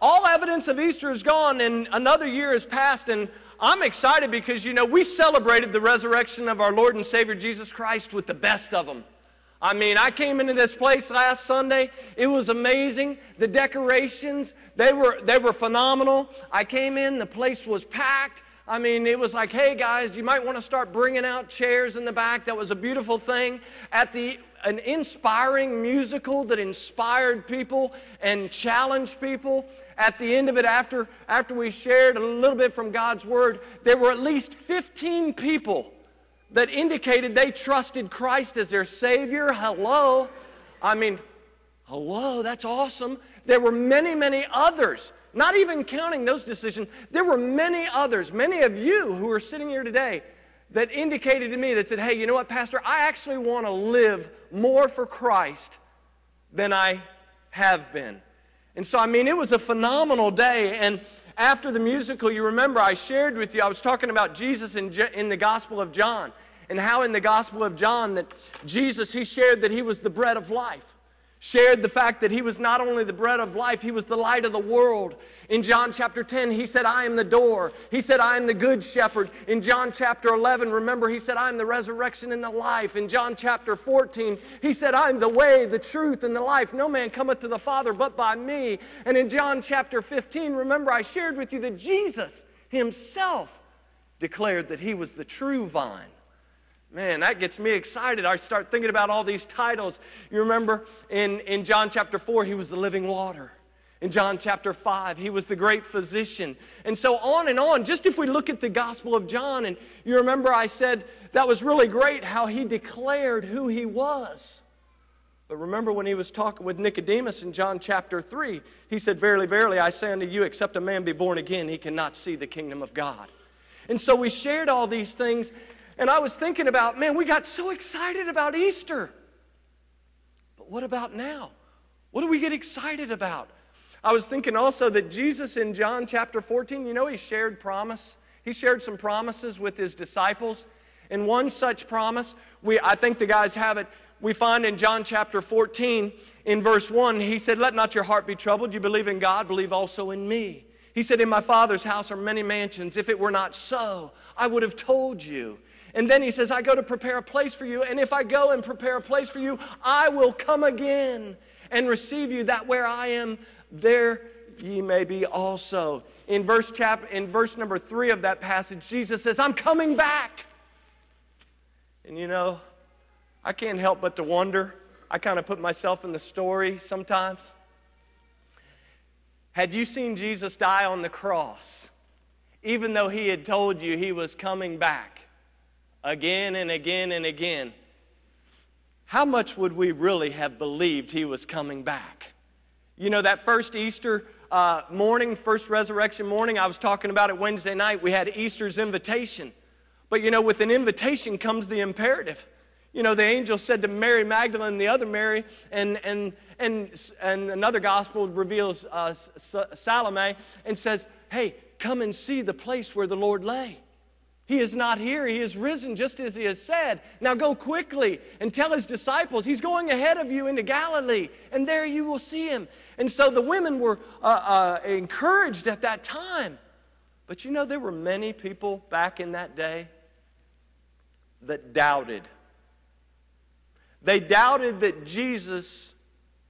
all evidence of Easter is gone, and another year has passed, and I'm excited because, you know, we celebrated the resurrection of our Lord and Savior Jesus Christ with the best of them. I mean, I came into this place last Sunday. It was amazing. The decorations, they were, they were phenomenal. I came in, the place was packed. I mean, it was like, hey guys, you might want to start bringing out chairs in the back. That was a beautiful thing. At the an inspiring musical that inspired people and challenged people. At the end of it, after, after we shared a little bit from God's Word, there were at least 15 people that indicated they trusted Christ as their Savior. Hello. I mean, hello, that's awesome. There were many, many others, not even counting those decisions, there were many others, many of you who are sitting here today that indicated to me that said, hey, you know what, Pastor, I actually want to live more for Christ than I have been. And so, I mean, it was a phenomenal day. And after the musical, you remember I shared with you, I was talking about Jesus in, in the Gospel of John and how in the Gospel of John that Jesus, he shared that he was the bread of life shared the fact that he was not only the bread of life, he was the light of the world. In John chapter 10, he said, I am the door. He said, I am the good shepherd. In John chapter 11, remember, he said, I am the resurrection and the life. In John chapter 14, he said, I am the way, the truth, and the life. No man cometh to the Father but by me. And in John chapter 15, remember, I shared with you that Jesus himself declared that he was the true vine. Man, that gets me excited. I start thinking about all these titles. You remember in, in John chapter 4, he was the living water. In John chapter 5, he was the great physician. And so on and on. Just if we look at the Gospel of John, and you remember I said that was really great how he declared who he was. But remember when he was talking with Nicodemus in John chapter 3, he said, Verily, verily, I say unto you, except a man be born again, he cannot see the kingdom of God. And so we shared all these things, and I was thinking about, man, we got so excited about Easter. But what about now? What do we get excited about? I was thinking also that Jesus in John chapter 14, you know, he shared promise. He shared some promises with his disciples. And one such promise, we, I think the guys have it, we find in John chapter 14, in verse 1, he said, Let not your heart be troubled. You believe in God, believe also in me. He said, In my Father's house are many mansions. If it were not so, I would have told you. And then he says, I go to prepare a place for you. And if I go and prepare a place for you, I will come again and receive you, that where I am, there ye may be also. In verse, chap- in verse number three of that passage, Jesus says, I'm coming back. And you know, I can't help but to wonder. I kind of put myself in the story sometimes. Had you seen Jesus die on the cross, even though he had told you he was coming back, again and again and again, how much would we really have believed he was coming back? You know, that first Easter uh, morning, first resurrection morning, I was talking about it Wednesday night, we had Easter's invitation. But you know, with an invitation comes the imperative. You know, the angel said to Mary Magdalene the other Mary, and, and, and, and another gospel reveals uh, Salome and says, Hey, come and see the place where the Lord lay. He is not here. He is risen just as he has said. Now go quickly and tell his disciples, he's going ahead of you into Galilee, and there you will see him. And so the women were uh, uh, encouraged at that time. But you know, there were many people back in that day that doubted. They doubted that Jesus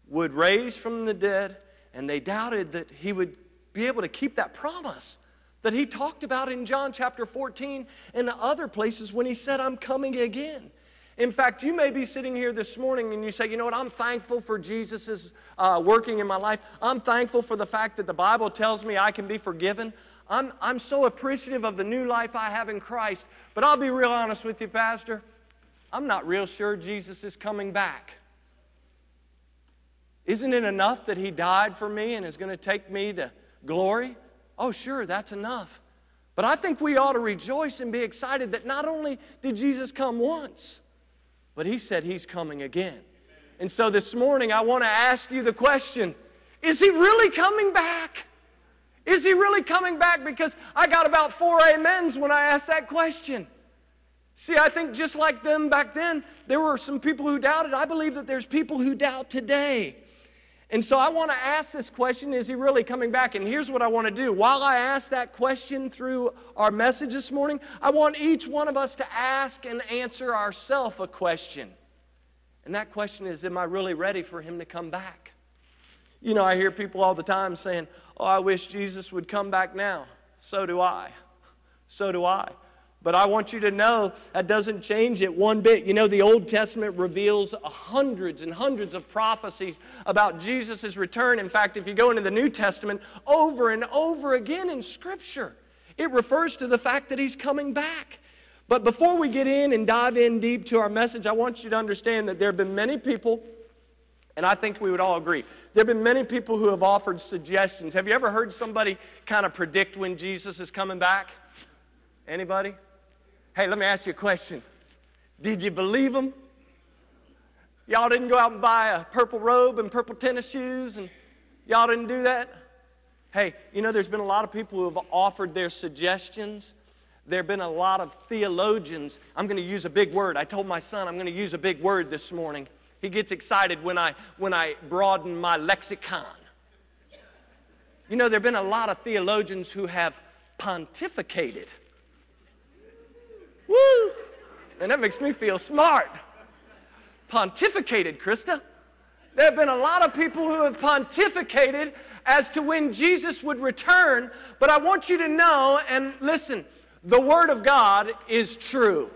would raise from the dead, and they doubted that he would be able to keep that promise that he talked about in John chapter 14 and other places when he said, I'm coming again. In fact, you may be sitting here this morning and you say, you know what, I'm thankful for Jesus' uh, working in my life. I'm thankful for the fact that the Bible tells me I can be forgiven. I'm, I'm so appreciative of the new life I have in Christ. But I'll be real honest with you, Pastor. I'm not real sure Jesus is coming back. Isn't it enough that He died for me and is going to take me to glory? Oh, sure, that's enough. But I think we ought to rejoice and be excited that not only did Jesus come once, but He said He's coming again. And so this morning, I want to ask you the question Is He really coming back? Is He really coming back? Because I got about four amens when I asked that question. See, I think just like them back then, there were some people who doubted. I believe that there's people who doubt today. And so I want to ask this question is he really coming back? And here's what I want to do. While I ask that question through our message this morning, I want each one of us to ask and answer ourselves a question. And that question is Am I really ready for him to come back? You know, I hear people all the time saying, Oh, I wish Jesus would come back now. So do I. So do I. But I want you to know that doesn't change it one bit. You know, the Old Testament reveals hundreds and hundreds of prophecies about Jesus' return. In fact, if you go into the New Testament, over and over again in Scripture, it refers to the fact that He's coming back. But before we get in and dive in deep to our message, I want you to understand that there have been many people, and I think we would all agree, there have been many people who have offered suggestions. Have you ever heard somebody kind of predict when Jesus is coming back? Anybody? Hey, let me ask you a question. Did you believe them? Y'all didn't go out and buy a purple robe and purple tennis shoes, and y'all didn't do that? Hey, you know, there's been a lot of people who have offered their suggestions. There have been a lot of theologians. I'm going to use a big word. I told my son I'm going to use a big word this morning. He gets excited when I, when I broaden my lexicon. You know, there have been a lot of theologians who have pontificated. Woo! And that makes me feel smart. Pontificated, Krista. There have been a lot of people who have pontificated as to when Jesus would return, but I want you to know and listen the Word of God is true.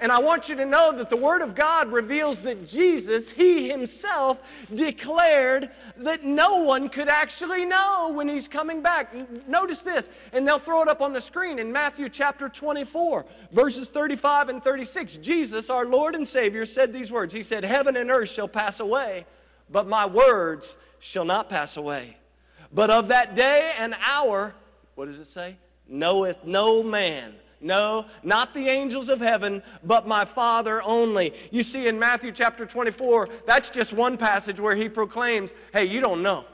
And I want you to know that the Word of God reveals that Jesus, He Himself, declared that no one could actually know when He's coming back. Notice this, and they'll throw it up on the screen in Matthew chapter 24, verses 35 and 36. Jesus, our Lord and Savior, said these words He said, Heaven and earth shall pass away, but my words shall not pass away. But of that day and hour, what does it say? Knoweth no man no, not the angels of heaven, but my Father only. You see, in Matthew chapter 24, that's just one passage where he proclaims, hey, you don't know.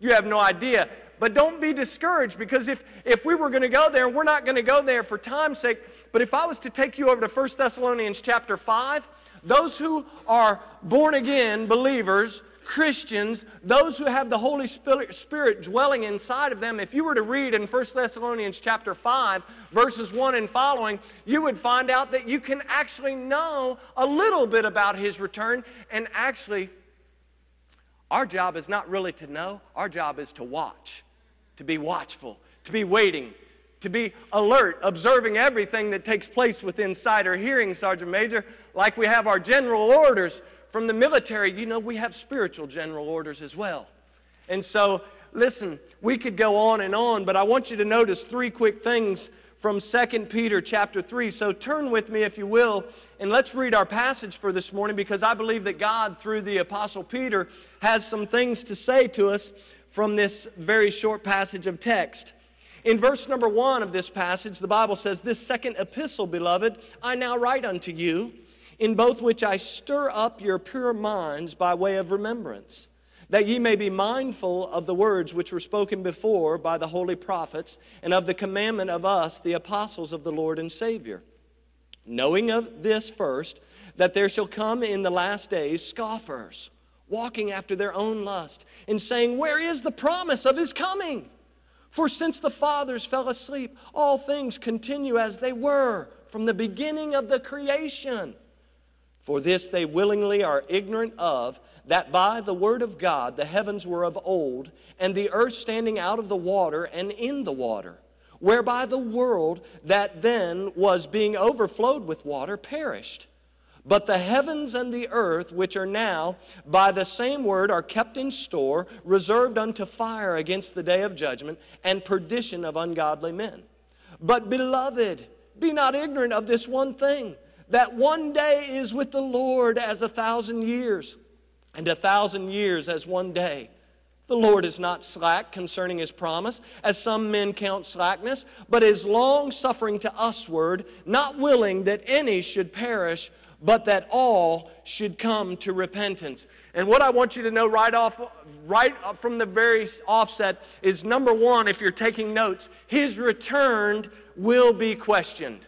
You have no idea. But don't be discouraged because if, if we were going to go there, we're not going to go there for time's sake, but if I was to take you over to 1 Thessalonians chapter 5, those who are born again believers Christians, those who have the Holy Spirit dwelling inside of them, if you were to read in 1 Thessalonians chapter 5, verses 1 and following, you would find out that you can actually know a little bit about his return. And actually, our job is not really to know, our job is to watch, to be watchful, to be waiting, to be alert, observing everything that takes place within sight or hearing, Sergeant Major, like we have our general orders from the military, you know, we have spiritual general orders as well. And so, listen, we could go on and on, but I want you to notice three quick things from 2 Peter chapter 3. So turn with me, if you will, and let's read our passage for this morning because I believe that God, through the Apostle Peter, has some things to say to us from this very short passage of text. In verse number one of this passage, the Bible says, This second epistle, beloved, I now write unto you in both which I stir up your pure minds by way of remembrance, that ye may be mindful of the words which were spoken before by the holy prophets, and of the commandment of us, the apostles of the Lord and Savior. Knowing of this first, that there shall come in the last days scoffers, walking after their own lust, and saying, Where is the promise of his coming? For since the fathers fell asleep, all things continue as they were from the beginning of the creation. For this they willingly are ignorant of, that by the word of God the heavens were of old, and the earth standing out of the water and in the water, whereby the world that then was being overflowed with water perished. But the heavens and the earth, which are now by the same word, are kept in store, reserved unto fire against the day of judgment and perdition of ungodly men. But, beloved, be not ignorant of this one thing that one day is with the Lord as a thousand years, and a thousand years as one day. The Lord is not slack concerning his promise, as some men count slackness, but is long suffering to usward, not willing that any should perish, but that all should come to repentance. And what I want you to know right off, right from the very offset is number one, if you're taking notes, his return will be questioned.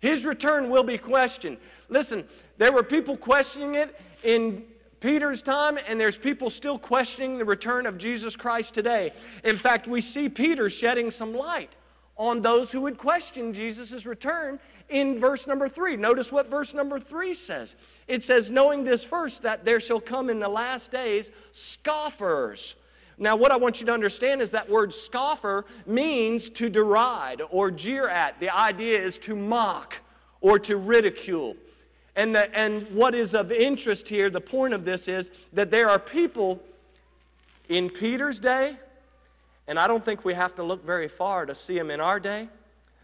His return will be questioned. Listen, there were people questioning it in Peter's time, and there's people still questioning the return of Jesus Christ today. In fact, we see Peter shedding some light on those who would question Jesus' return in verse number three. Notice what verse number three says. It says, Knowing this first, that there shall come in the last days scoffers. Now, what I want you to understand is that word scoffer means to deride or jeer at. The idea is to mock or to ridicule. And, the, and what is of interest here, the point of this is that there are people in Peter's day, and I don't think we have to look very far to see them in our day.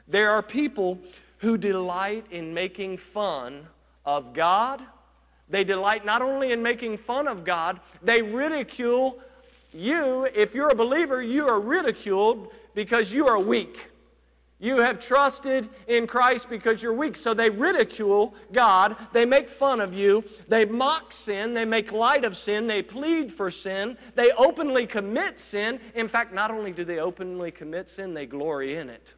There are people who delight in making fun of God. They delight not only in making fun of God, they ridicule you. If you're a believer, you are ridiculed because you are weak. You have trusted in Christ because you're weak. So they ridicule God. They make fun of you. They mock sin. They make light of sin. They plead for sin. They openly commit sin. In fact, not only do they openly commit sin, they glory in it.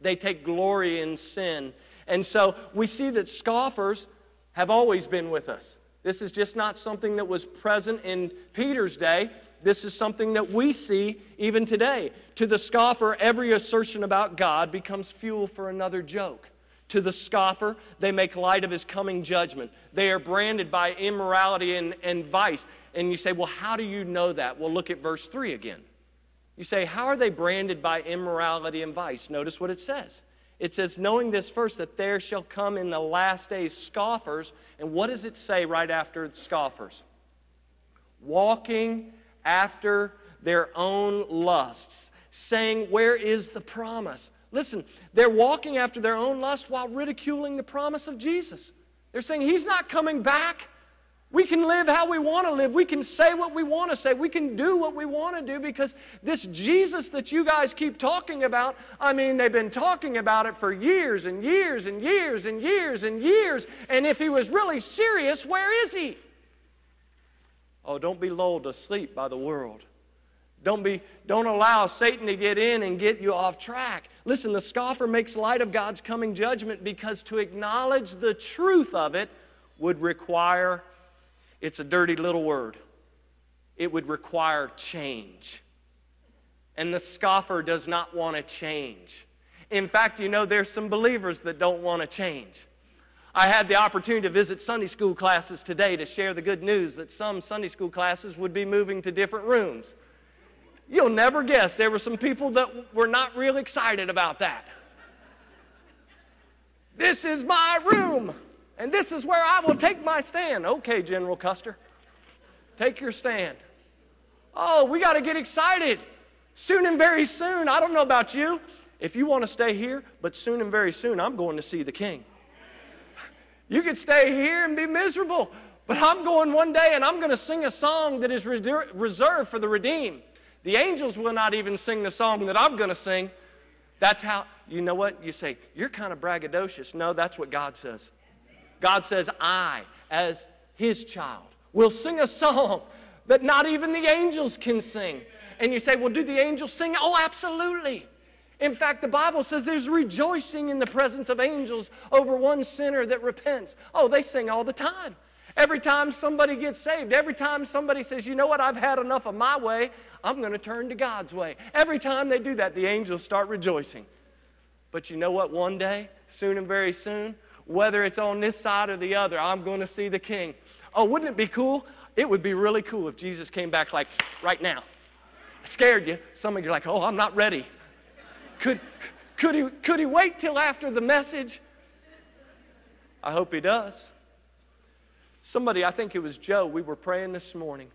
They take glory in sin. And so we see that scoffers have always been with us. This is just not something that was present in Peter's day. This is something that we see even today. To the scoffer, every assertion about God becomes fuel for another joke. To the scoffer, they make light of his coming judgment. They are branded by immorality and, and vice. And you say, well, how do you know that? Well, look at verse 3 again. You say, How are they branded by immorality and vice? Notice what it says. It says, Knowing this first, that there shall come in the last days scoffers. And what does it say right after scoffers? Walking after their own lusts, saying, Where is the promise? Listen, they're walking after their own lust while ridiculing the promise of Jesus. They're saying, He's not coming back. We can live how we want to live. We can say what we want to say. We can do what we want to do because this Jesus that you guys keep talking about, I mean, they've been talking about it for years and years and years and years and years. And if he was really serious, where is he? Oh, don't be lulled to sleep by the world. Don't, be, don't allow Satan to get in and get you off track. Listen, the scoffer makes light of God's coming judgment because to acknowledge the truth of it would require it's a dirty little word. It would require change. And the scoffer does not want to change. In fact, you know, there's some believers that don't want to change. I had the opportunity to visit Sunday school classes today to share the good news that some Sunday school classes would be moving to different rooms. You'll never guess there were some people that were not real excited about that. This is my room and this is where I will take my stand. Okay, General Custer, take your stand. Oh, we got to get excited. Soon and very soon, I don't know about you, if you want to stay here, but soon and very soon, I'm going to see the King. You could stay here and be miserable, but I'm going one day and I'm going to sing a song that is reserved for the redeemed. The angels will not even sing the song that I'm going to sing. That's how, you know what? You say, you're kind of braggadocious. No, that's what God says. God says, I, as his child, will sing a song that not even the angels can sing. And you say, well, do the angels sing? Oh, absolutely. In fact, the Bible says there's rejoicing in the presence of angels over one sinner that repents. Oh, they sing all the time. Every time somebody gets saved, every time somebody says, you know what, I've had enough of my way, I'm going to turn to God's way. Every time they do that, the angels start rejoicing. But you know what, one day, soon and very soon, whether it's on this side or the other, I'm going to see the king. Oh, wouldn't it be cool? It would be really cool if Jesus came back like right now. I scared you. Some of you are like, oh, I'm not ready. Could, could, he, could he wait till after the message? I hope he does. Somebody, I think it was Joe, we were praying this morning.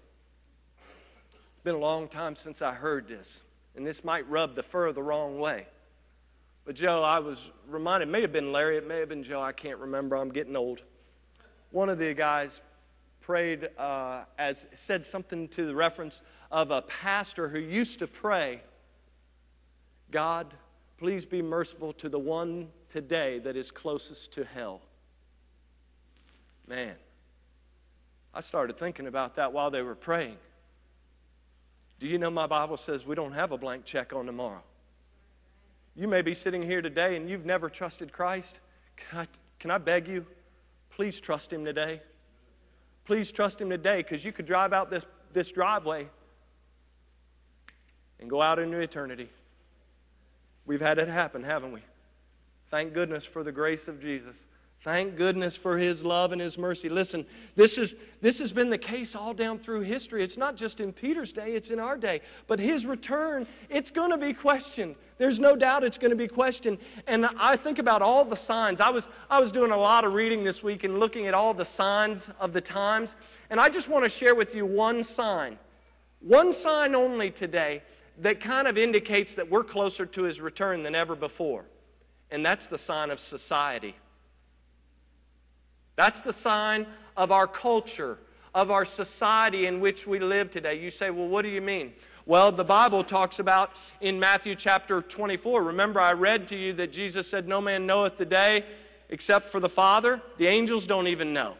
It's been a long time since I heard this, and this might rub the fur the wrong way. But Joe, I was reminded, it may have been Larry, it may have been Joe, I can't remember, I'm getting old. One of the guys prayed, uh, as said something to the reference of a pastor who used to pray, God, please be merciful to the one today that is closest to hell. Man, I started thinking about that while they were praying. Do you know my Bible says we don't have a blank check on tomorrow? You may be sitting here today and you've never trusted Christ. Can I, can I beg you? Please trust Him today. Please trust Him today because you could drive out this, this driveway and go out into eternity. We've had it happen, haven't we? Thank goodness for the grace of Jesus. Thank goodness for his love and his mercy. Listen, this, is, this has been the case all down through history. It's not just in Peter's day, it's in our day. But his return, it's going to be questioned. There's no doubt it's going to be questioned. And I think about all the signs. I was, I was doing a lot of reading this week and looking at all the signs of the times. And I just want to share with you one sign, one sign only today that kind of indicates that we're closer to his return than ever before. And that's the sign of society. That's the sign of our culture, of our society in which we live today. You say, well, what do you mean? Well, the Bible talks about in Matthew chapter 24. Remember, I read to you that Jesus said, No man knoweth the day except for the Father. The angels don't even know.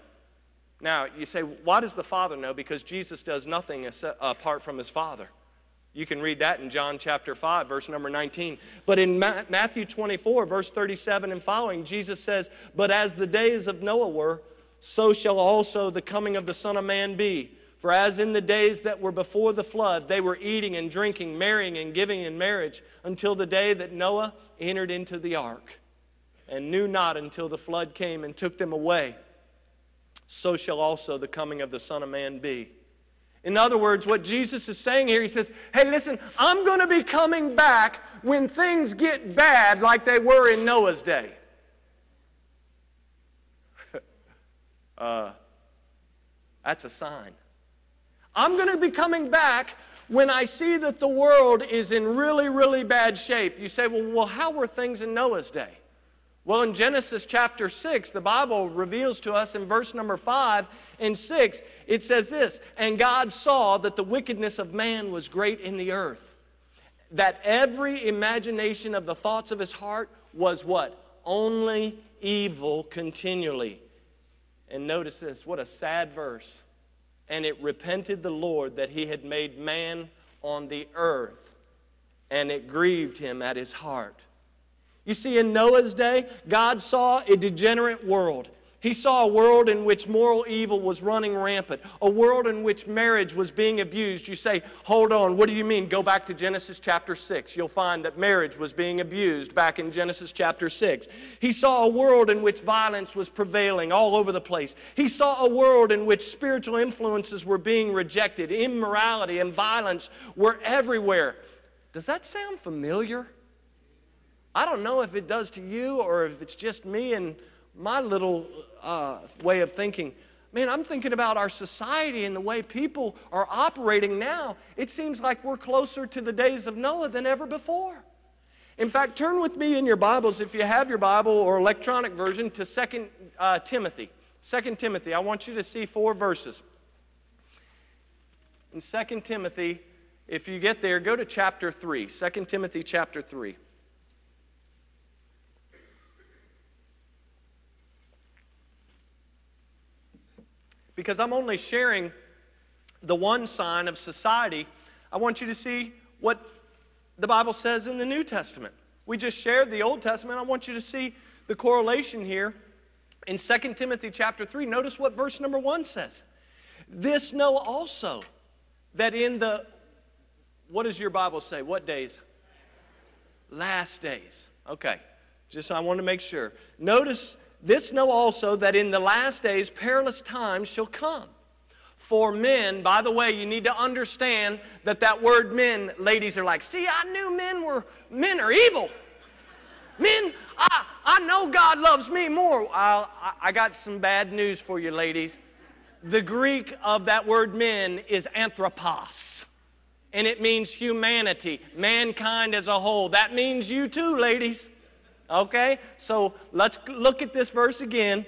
Now, you say, why does the Father know? Because Jesus does nothing apart from his Father. You can read that in John chapter 5, verse number 19. But in Matthew 24, verse 37 and following, Jesus says, But as the days of Noah were, so shall also the coming of the Son of Man be. For as in the days that were before the flood, they were eating and drinking, marrying and giving in marriage, until the day that Noah entered into the ark, and knew not until the flood came and took them away. So shall also the coming of the Son of Man be. In other words, what Jesus is saying here, he says, Hey, listen, I'm going to be coming back when things get bad like they were in Noah's day. uh, that's a sign. I'm going to be coming back when I see that the world is in really, really bad shape. You say, well, well, how were things in Noah's day? Well, in Genesis chapter 6, the Bible reveals to us in verse number 5 and 6, it says this And God saw that the wickedness of man was great in the earth, that every imagination of the thoughts of his heart was what? Only evil continually. And notice this what a sad verse. And it repented the Lord that he had made man on the earth, and it grieved him at his heart. You see, in Noah's day, God saw a degenerate world. He saw a world in which moral evil was running rampant, a world in which marriage was being abused. You say, hold on, what do you mean? Go back to Genesis chapter 6. You'll find that marriage was being abused back in Genesis chapter 6. He saw a world in which violence was prevailing all over the place. He saw a world in which spiritual influences were being rejected, immorality and violence were everywhere. Does that sound familiar? I don't know if it does to you or if it's just me and my little uh, way of thinking. Man, I'm thinking about our society and the way people are operating now. It seems like we're closer to the days of Noah than ever before. In fact, turn with me in your Bibles, if you have your Bible or electronic version, to 2 uh, Timothy. 2 Timothy, I want you to see four verses. In 2 Timothy, if you get there, go to chapter 3. 2 Timothy chapter 3. Because I'm only sharing the one sign of society. I want you to see what the Bible says in the New Testament. We just shared the Old Testament. I want you to see the correlation here in 2 Timothy chapter 3. Notice what verse number 1 says. This know also that in the, what does your Bible say? What days? Last days. Okay. Just I want to make sure. Notice this know also that in the last days perilous times shall come. For men, by the way, you need to understand that that word men, ladies are like, see, I knew men were, men are evil. Men, I, I know God loves me more. I, I got some bad news for you, ladies. The Greek of that word men is anthropos, and it means humanity, mankind as a whole. That means you too, ladies. Okay? So let's look at this verse again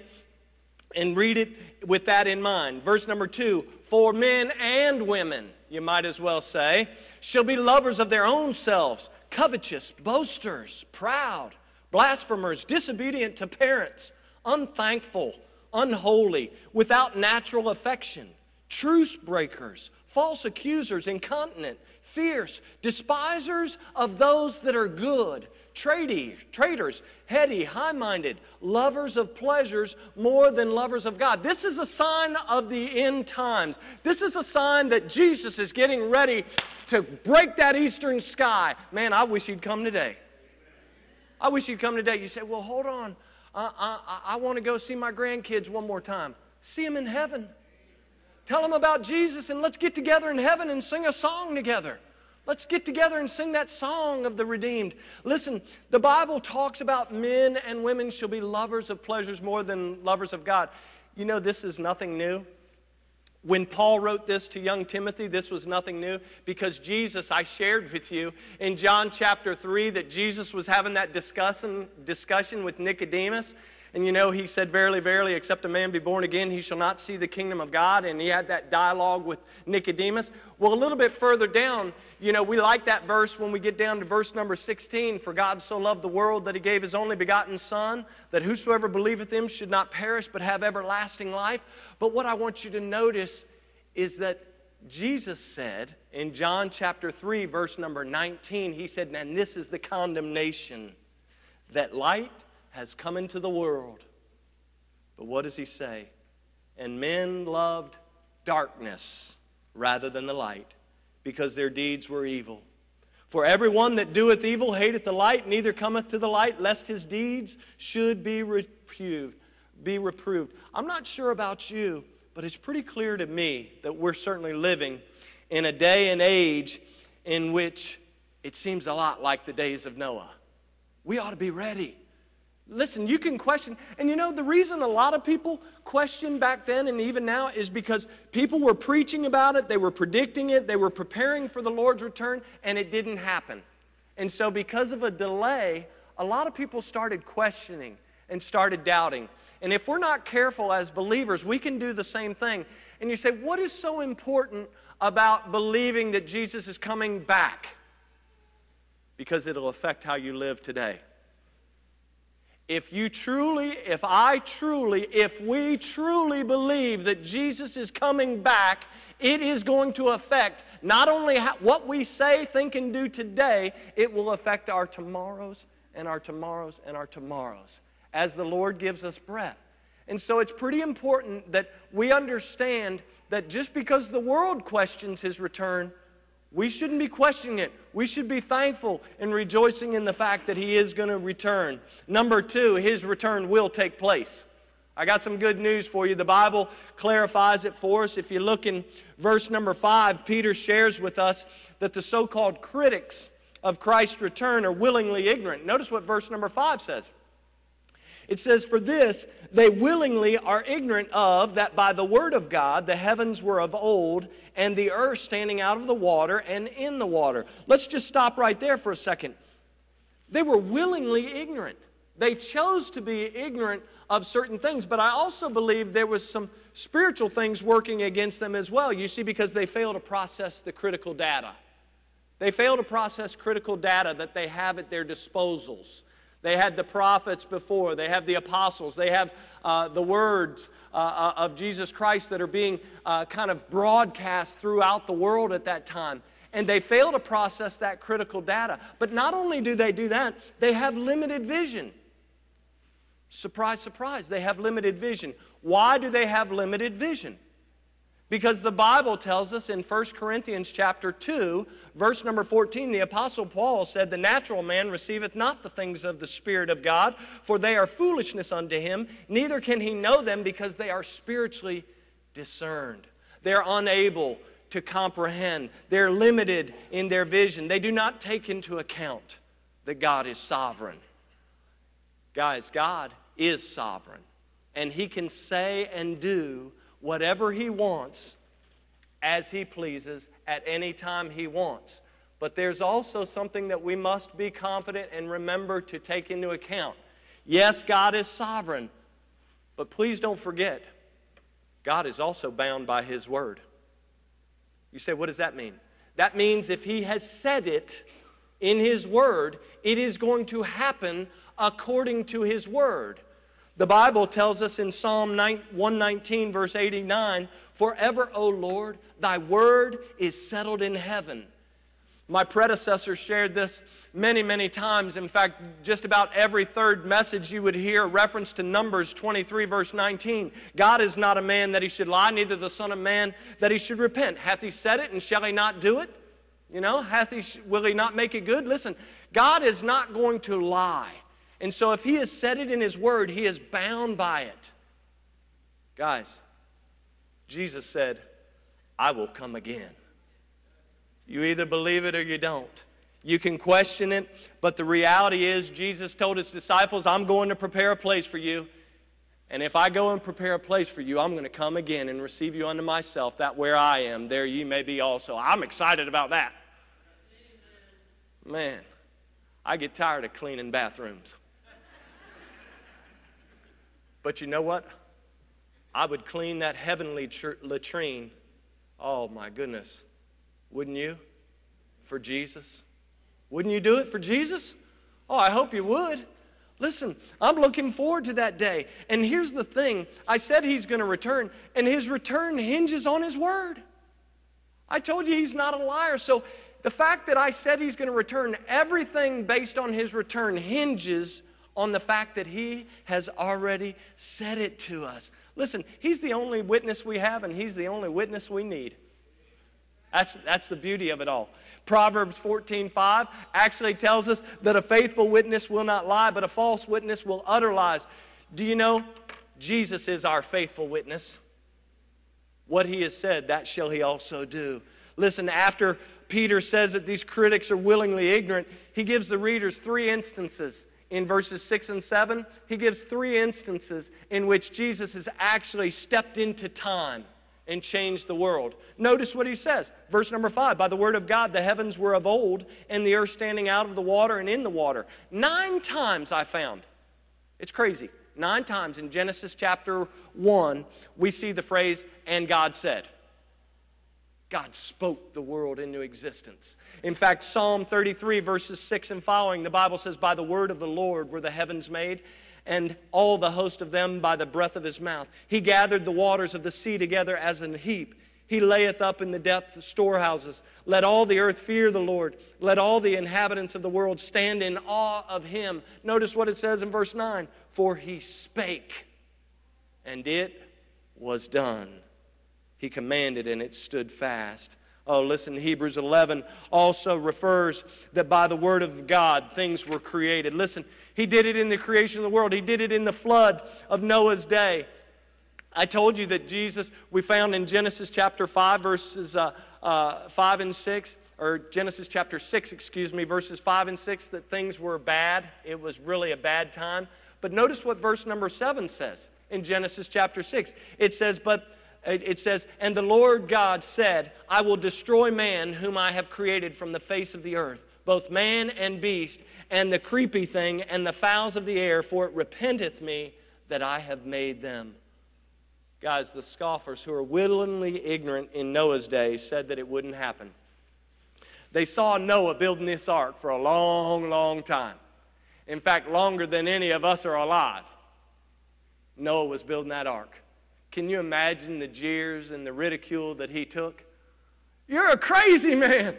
and read it with that in mind. Verse number two For men and women, you might as well say, shall be lovers of their own selves, covetous, boasters, proud, blasphemers, disobedient to parents, unthankful, unholy, without natural affection, truce breakers, false accusers, incontinent, fierce, despisers of those that are good tradie, traitors, heady, high minded, lovers of pleasures more than lovers of God. This is a sign of the end times. This is a sign that Jesus is getting ready to break that eastern sky. Man, I wish he'd come today. I wish he'd come today. You say, well, hold on. I, I, I want to go see my grandkids one more time. See them in heaven. Tell them about Jesus and let's get together in heaven and sing a song together. Let's get together and sing that song of the redeemed. Listen, the Bible talks about men and women shall be lovers of pleasures more than lovers of God. You know, this is nothing new. When Paul wrote this to young Timothy, this was nothing new because Jesus, I shared with you in John chapter 3 that Jesus was having that discussion, discussion with Nicodemus. And you know, he said, Verily, verily, except a man be born again, he shall not see the kingdom of God. And he had that dialogue with Nicodemus. Well, a little bit further down, you know, we like that verse when we get down to verse number 16. For God so loved the world that he gave his only begotten Son, that whosoever believeth him should not perish but have everlasting life. But what I want you to notice is that Jesus said in John chapter 3, verse number 19, he said, And this is the condemnation that light has come into the world. But what does he say? And men loved darkness rather than the light, because their deeds were evil. For everyone that doeth evil hateth the light, neither cometh to the light, lest his deeds should be reproved. Be reproved. I'm not sure about you, but it's pretty clear to me that we're certainly living in a day and age in which it seems a lot like the days of Noah. We ought to be ready. Listen, you can question. And you know, the reason a lot of people question back then and even now is because people were preaching about it, they were predicting it, they were preparing for the Lord's return, and it didn't happen. And so, because of a delay, a lot of people started questioning and started doubting. And if we're not careful as believers, we can do the same thing. And you say, what is so important about believing that Jesus is coming back? Because it'll affect how you live today. If you truly, if I truly, if we truly believe that Jesus is coming back, it is going to affect not only how, what we say, think, and do today, it will affect our tomorrows and our tomorrows and our tomorrows as the Lord gives us breath. And so it's pretty important that we understand that just because the world questions his return, we shouldn't be questioning it. We should be thankful and rejoicing in the fact that He is going to return. Number two, His return will take place. I got some good news for you. The Bible clarifies it for us. If you look in verse number five, Peter shares with us that the so called critics of Christ's return are willingly ignorant. Notice what verse number five says. It says, For this they willingly are ignorant of that by the word of God the heavens were of old, and the earth standing out of the water and in the water. Let's just stop right there for a second. They were willingly ignorant. They chose to be ignorant of certain things, but I also believe there was some spiritual things working against them as well. You see, because they failed to process the critical data. They fail to process critical data that they have at their disposals. They had the prophets before, they have the apostles, they have uh, the words uh, uh, of Jesus Christ that are being uh, kind of broadcast throughout the world at that time. And they fail to process that critical data. But not only do they do that, they have limited vision. Surprise, surprise, they have limited vision. Why do they have limited vision? Because the Bible tells us in 1 Corinthians chapter 2, verse number 14, the apostle Paul said, "The natural man receiveth not the things of the spirit of God, for they are foolishness unto him, neither can he know them because they are spiritually discerned." They're unable to comprehend. They're limited in their vision. They do not take into account that God is sovereign. Guys, God is sovereign, and he can say and do whatever He wants as He pleases at any time He wants. But there's also something that we must be confident and remember to take into account. Yes, God is sovereign, but please don't forget, God is also bound by His Word. You say, what does that mean? That means if He has said it in His Word, it is going to happen according to His Word. The Bible tells us in Psalm 119, verse 89 Forever, O Lord, thy word is settled in heaven. My predecessors shared this many, many times. In fact, just about every third message you would hear reference to Numbers 23, verse 19. God is not a man that he should lie, neither the Son of Man that he should repent. Hath he said it, and shall he not do it? You know, hath he, will he not make it good? Listen, God is not going to lie. And so if he has said it in his word, he is bound by it. Guys, Jesus said, I will come again. You either believe it or you don't. You can question it, but the reality is, Jesus told his disciples, I'm going to prepare a place for you. And if I go and prepare a place for you, I'm going to come again and receive you unto myself, that where I am, there you may be also. I'm excited about that. Man, I get tired of cleaning bathrooms. But you know what? I would clean that heavenly latrine. Oh my goodness. Wouldn't you? For Jesus? Wouldn't you do it for Jesus? Oh, I hope you would. Listen, I'm looking forward to that day. And here's the thing I said he's going to return, and his return hinges on his word. I told you he's not a liar. So the fact that I said he's going to return, everything based on his return hinges on the fact that he has already said it to us. Listen, he's the only witness we have, and he's the only witness we need. That's, that's the beauty of it all. Proverbs 14 5 actually tells us that a faithful witness will not lie, but a false witness will utter lies. Do you know Jesus is our faithful witness? What he has said, that shall he also do. Listen, after Peter says that these critics are willingly ignorant, he gives the readers three instances. In verses 6 and 7, he gives three instances in which Jesus has actually stepped into time and changed the world. Notice what he says. Verse number five By the word of God, the heavens were of old, and the earth standing out of the water and in the water. Nine times I found. It's crazy. Nine times in Genesis chapter 1, we see the phrase, and God said. God spoke the world into existence. In fact, Psalm 33, verses 6 and following, the Bible says, By the word of the Lord were the heavens made, and all the host of them by the breath of his mouth. He gathered the waters of the sea together as an heap. He layeth up in the depth storehouses. Let all the earth fear the Lord. Let all the inhabitants of the world stand in awe of him. Notice what it says in verse 9 For he spake, and it was done. He commanded, and it stood fast. Oh, listen, Hebrews 11 also refers that by the word of God things were created. Listen, he did it in the creation of the world, He did it in the flood of Noah's day. I told you that Jesus, we found in Genesis chapter 5, verses uh, uh, 5 and 6, or Genesis chapter 6, excuse me, verses 5 and 6, that things were bad. It was really a bad time. But notice what verse number 7 says in Genesis chapter 6. It says, But it says, And the Lord God said, I will destroy man whom I have created from the face of the earth both man and beast, and the creepy thing, and the fowls of the air, for it repenteth me that I have made them. Guys, the scoffers who are willingly ignorant in Noah's day said that it wouldn't happen. They saw Noah building this ark for a long, long time. In fact, longer than any of us are alive. Noah was building that ark. Can you imagine the jeers and the ridicule that he took? You're a crazy man.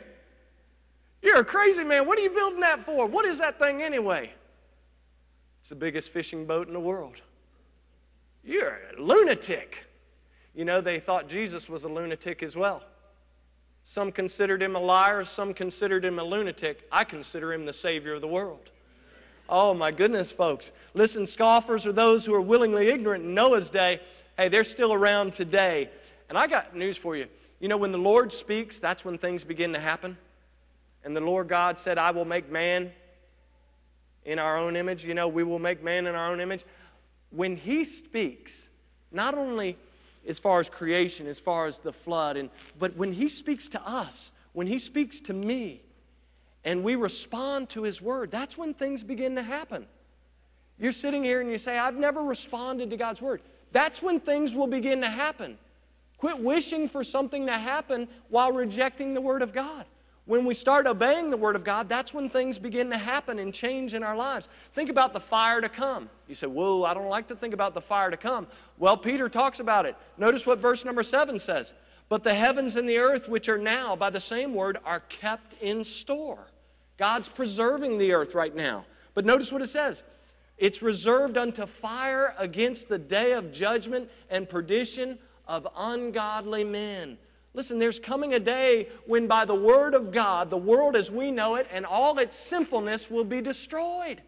You're a crazy man. What are you building that for? What is that thing anyway? It's the biggest fishing boat in the world. You're a lunatic. You know, they thought Jesus was a lunatic as well. Some considered him a liar, some considered him a lunatic. I consider him the Savior of the world. Oh, my goodness, folks. Listen, scoffers are those who are willingly ignorant in Noah's day. Hey, they're still around today. And I got news for you. You know, when the Lord speaks, that's when things begin to happen. And the Lord God said, I will make man in our own image. You know, we will make man in our own image. When He speaks, not only as far as creation, as far as the flood, and, but when He speaks to us, when He speaks to me, and we respond to His word, that's when things begin to happen. You're sitting here and you say, I've never responded to God's word. That's when things will begin to happen. Quit wishing for something to happen while rejecting the word of God. When we start obeying the Word of God, that's when things begin to happen and change in our lives. Think about the fire to come. You say, Whoa, I don't like to think about the fire to come. Well, Peter talks about it. Notice what verse number 7 says But the heavens and the earth, which are now, by the same word, are kept in store. God's preserving the earth right now. But notice what it says it's reserved unto fire against the day of judgment and perdition of ungodly men. Listen, there's coming a day when, by the word of God, the world as we know it and all its sinfulness will be destroyed.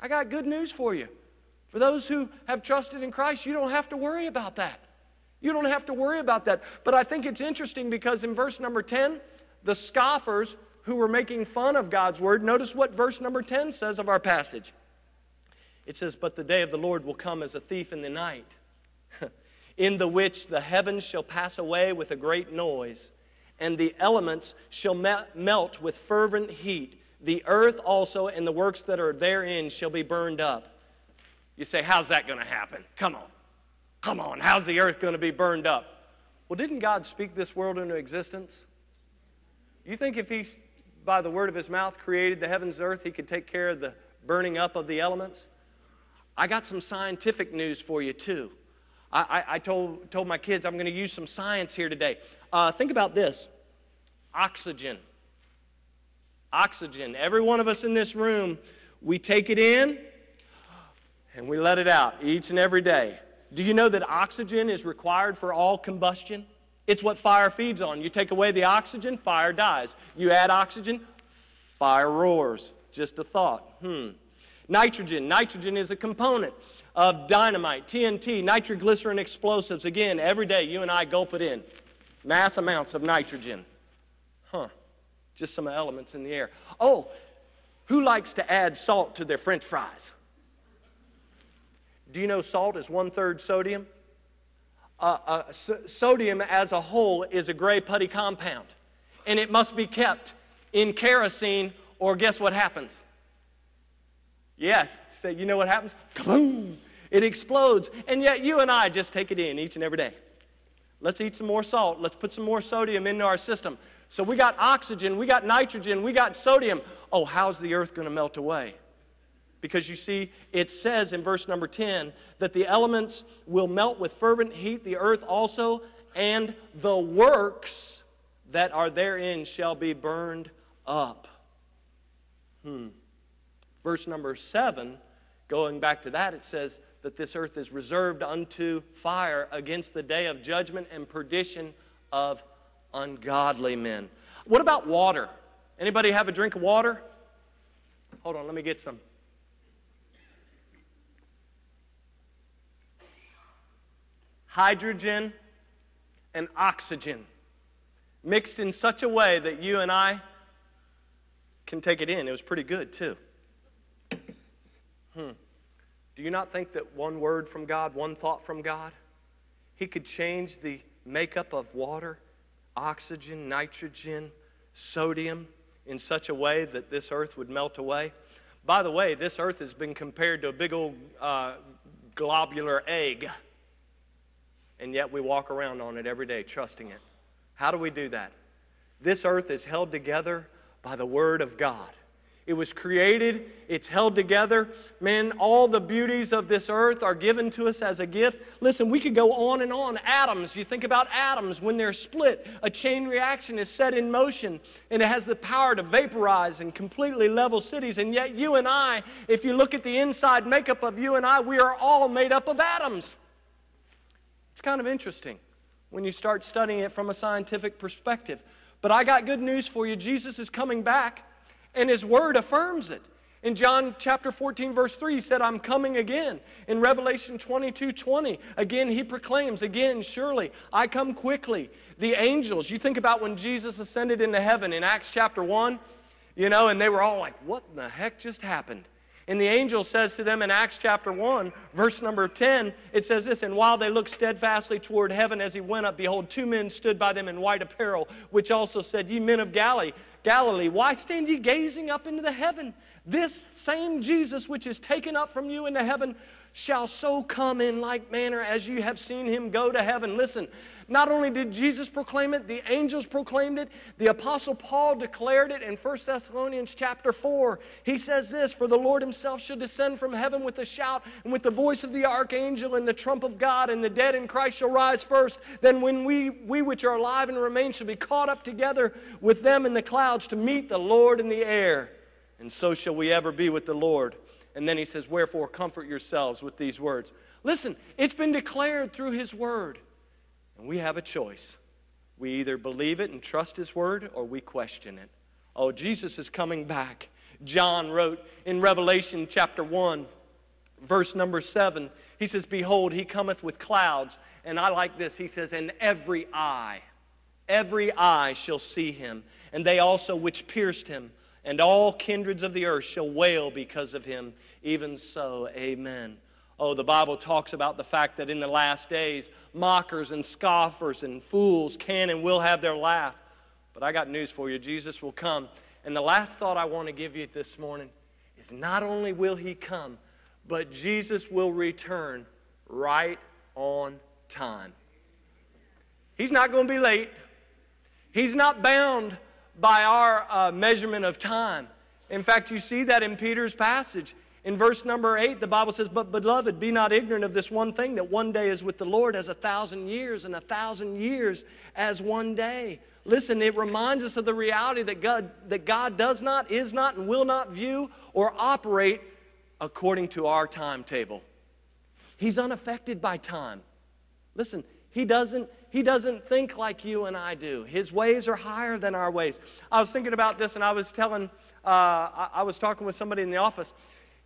I got good news for you. For those who have trusted in Christ, you don't have to worry about that. You don't have to worry about that. But I think it's interesting because in verse number 10, the scoffers who were making fun of God's word, notice what verse number 10 says of our passage. It says, But the day of the Lord will come as a thief in the night, in the which the heavens shall pass away with a great noise, and the elements shall melt with fervent heat. The earth also and the works that are therein shall be burned up. You say, How's that going to happen? Come on. Come on. How's the earth going to be burned up? Well, didn't God speak this world into existence? You think if He, by the word of His mouth, created the heavens and earth, He could take care of the burning up of the elements? I got some scientific news for you, too. I, I, I told, told my kids I'm going to use some science here today. Uh, think about this oxygen. Oxygen. Every one of us in this room, we take it in and we let it out each and every day. Do you know that oxygen is required for all combustion? It's what fire feeds on. You take away the oxygen, fire dies. You add oxygen, fire roars. Just a thought. Hmm. Nitrogen. Nitrogen is a component of dynamite, TNT, nitroglycerin explosives. Again, every day you and I gulp it in. Mass amounts of nitrogen. Huh. Just some elements in the air. Oh, who likes to add salt to their french fries? Do you know salt is one third sodium? Uh, uh, sodium as a whole is a gray putty compound, and it must be kept in kerosene, or guess what happens? Yes, say, you know what happens? Kaboom! It explodes, and yet you and I just take it in each and every day. Let's eat some more salt. Let's put some more sodium into our system. So we got oxygen, we got nitrogen, we got sodium. Oh, how's the earth going to melt away? Because you see, it says in verse number 10 that the elements will melt with fervent heat, the earth also, and the works that are therein shall be burned up. Hmm. Verse number 7, going back to that, it says that this earth is reserved unto fire against the day of judgment and perdition of ungodly men. What about water? Anybody have a drink of water? Hold on, let me get some. hydrogen, and oxygen mixed in such a way that you and I can take it in. It was pretty good, too. Do you not think that one word from God, one thought from God, He could change the makeup of water, oxygen, nitrogen, sodium in such a way that this earth would melt away? By the way, this earth has been compared to a big old uh, globular egg and yet we walk around on it every day, trusting it. How do we do that? This earth is held together by the Word of God. It was created, it's held together. Man, all the beauties of this earth are given to us as a gift. Listen, we could go on and on. Atoms, you think about atoms, when they're split, a chain reaction is set in motion and it has the power to vaporize and completely level cities. And yet, you and I, if you look at the inside makeup of you and I, we are all made up of atoms. It's kind of interesting when you start studying it from a scientific perspective. But I got good news for you. Jesus is coming back, and his word affirms it. In John chapter 14, verse 3, he said, I'm coming again. In Revelation 22 20, again he proclaims, Again, surely, I come quickly. The angels, you think about when Jesus ascended into heaven in Acts chapter 1, you know, and they were all like, What in the heck just happened? And the angel says to them in Acts chapter 1, verse number 10, it says this And while they looked steadfastly toward heaven as he went up, behold, two men stood by them in white apparel, which also said, Ye men of Galilee, Galilee, why stand ye gazing up into the heaven? This same Jesus which is taken up from you into heaven shall so come in like manner as you have seen him go to heaven. Listen, Not only did Jesus proclaim it, the angels proclaimed it. The apostle Paul declared it in 1 Thessalonians chapter 4. He says this, "For the Lord himself shall descend from heaven with a shout and with the voice of the archangel and the trump of God, and the dead in Christ shall rise first. Then when we we which are alive and remain shall be caught up together with them in the clouds to meet the Lord in the air, and so shall we ever be with the Lord." And then he says, "Wherefore comfort yourselves with these words." Listen, it's been declared through his word. And we have a choice. We either believe it and trust His word or we question it. Oh, Jesus is coming back. John wrote in Revelation chapter 1, verse number 7, he says, Behold, he cometh with clouds. And I like this. He says, And every eye, every eye shall see him, and they also which pierced him, and all kindreds of the earth shall wail because of him. Even so, amen. Oh, the Bible talks about the fact that in the last days, mockers and scoffers and fools can and will have their laugh. But I got news for you Jesus will come. And the last thought I want to give you this morning is not only will he come, but Jesus will return right on time. He's not going to be late, he's not bound by our uh, measurement of time. In fact, you see that in Peter's passage. In verse number eight, the Bible says, But beloved, be not ignorant of this one thing, that one day is with the Lord as a thousand years, and a thousand years as one day. Listen, it reminds us of the reality that God, that God does not, is not, and will not view or operate according to our timetable. He's unaffected by time. Listen, he doesn't, he doesn't think like you and I do. His ways are higher than our ways. I was thinking about this and I was telling, uh, I, I was talking with somebody in the office.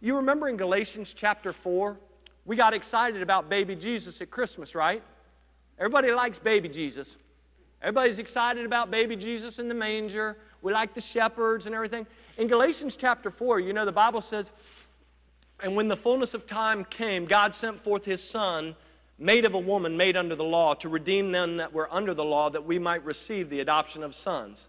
You remember in Galatians chapter 4, we got excited about baby Jesus at Christmas, right? Everybody likes baby Jesus. Everybody's excited about baby Jesus in the manger. We like the shepherds and everything. In Galatians chapter 4, you know, the Bible says, And when the fullness of time came, God sent forth his Son, made of a woman, made under the law, to redeem them that were under the law, that we might receive the adoption of sons.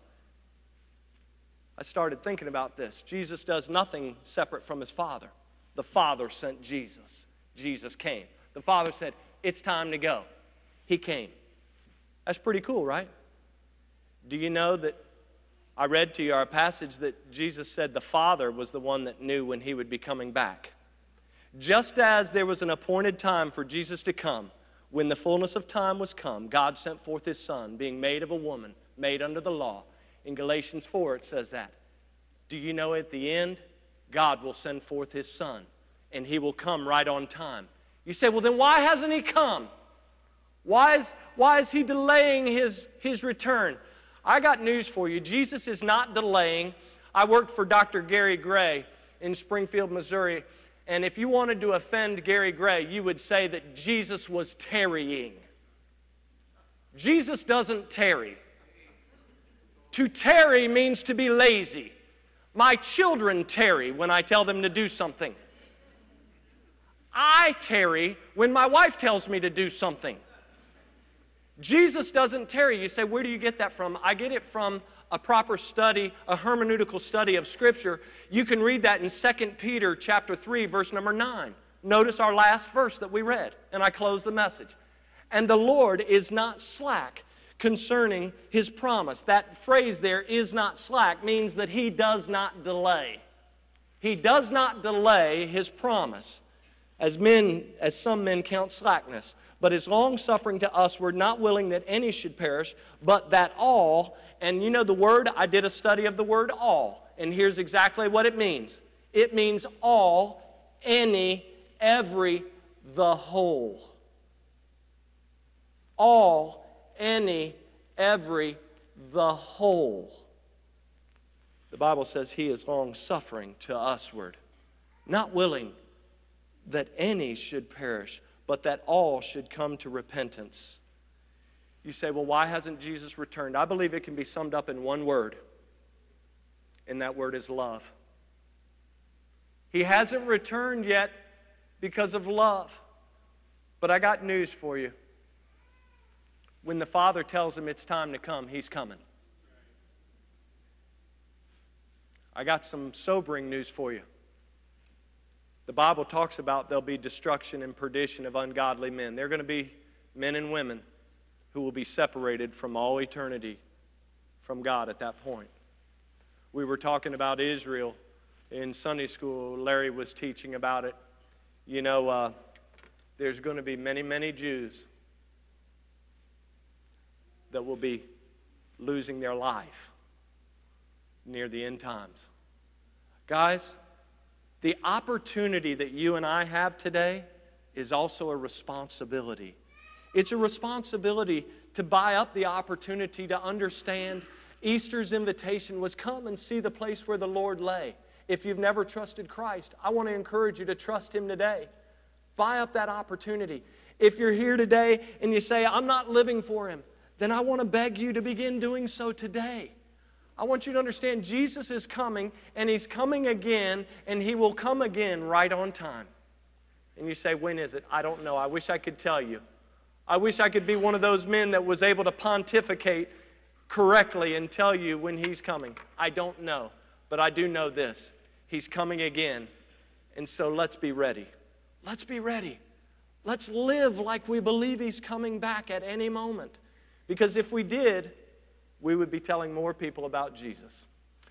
I started thinking about this. Jesus does nothing separate from his Father. The Father sent Jesus. Jesus came. The Father said, It's time to go. He came. That's pretty cool, right? Do you know that I read to you our passage that Jesus said the Father was the one that knew when he would be coming back? Just as there was an appointed time for Jesus to come, when the fullness of time was come, God sent forth his Son, being made of a woman, made under the law in Galatians 4, it says that. Do you know at the end, God will send forth His Son, and He will come right on time. You say, well, then why hasn't He come? Why is, why is He delaying his, his return? I got news for you. Jesus is not delaying. I worked for Dr. Gary Gray in Springfield, Missouri, and if you wanted to offend Gary Gray, you would say that Jesus was tarrying. Jesus doesn't tarry. To tarry means to be lazy. My children tarry when I tell them to do something. I tarry when my wife tells me to do something. Jesus doesn't tarry. You say, where do you get that from? I get it from a proper study, a hermeneutical study of Scripture. You can read that in 2 Peter chapter 3, verse number 9. Notice our last verse that we read, and I close the message. And the Lord is not slack concerning his promise. That phrase there is not slack means that he does not delay. He does not delay his promise, as men, as some men count slackness, but is long suffering to us. We're not willing that any should perish, but that all, and you know the word, I did a study of the word all, and here's exactly what it means it means all, any, every, the whole. All any, every, the whole. The Bible says he is long suffering to usward, not willing that any should perish, but that all should come to repentance. You say, well, why hasn't Jesus returned? I believe it can be summed up in one word, and that word is love. He hasn't returned yet because of love. But I got news for you when the Father tells him it's time to come, he's coming. I got some sobering news for you. The Bible talks about there'll be destruction and perdition of ungodly men. They're going to be men and women who will be separated from all eternity from God at that point. We were talking about Israel in Sunday school. Larry was teaching about it. You know, uh, there's going to be many, many Jews that will be losing their life near the end times. Guys, the opportunity that you and I have today is also a responsibility. It's a responsibility to buy up the opportunity to understand Easter's invitation was come and see the place where the Lord lay. If you've never trusted Christ, I want to encourage you to trust Him today. Buy up that opportunity. If you're here today and you say, I'm not living for Him, then I want to beg you to begin doing so today. I want you to understand Jesus is coming and He's coming again and He will come again right on time. And you say, When is it? I don't know. I wish I could tell you. I wish I could be one of those men that was able to pontificate correctly and tell you when He's coming. I don't know. But I do know this He's coming again. And so let's be ready. Let's be ready. Let's live like we believe He's coming back at any moment. Because if we did, we would be telling more people about Jesus.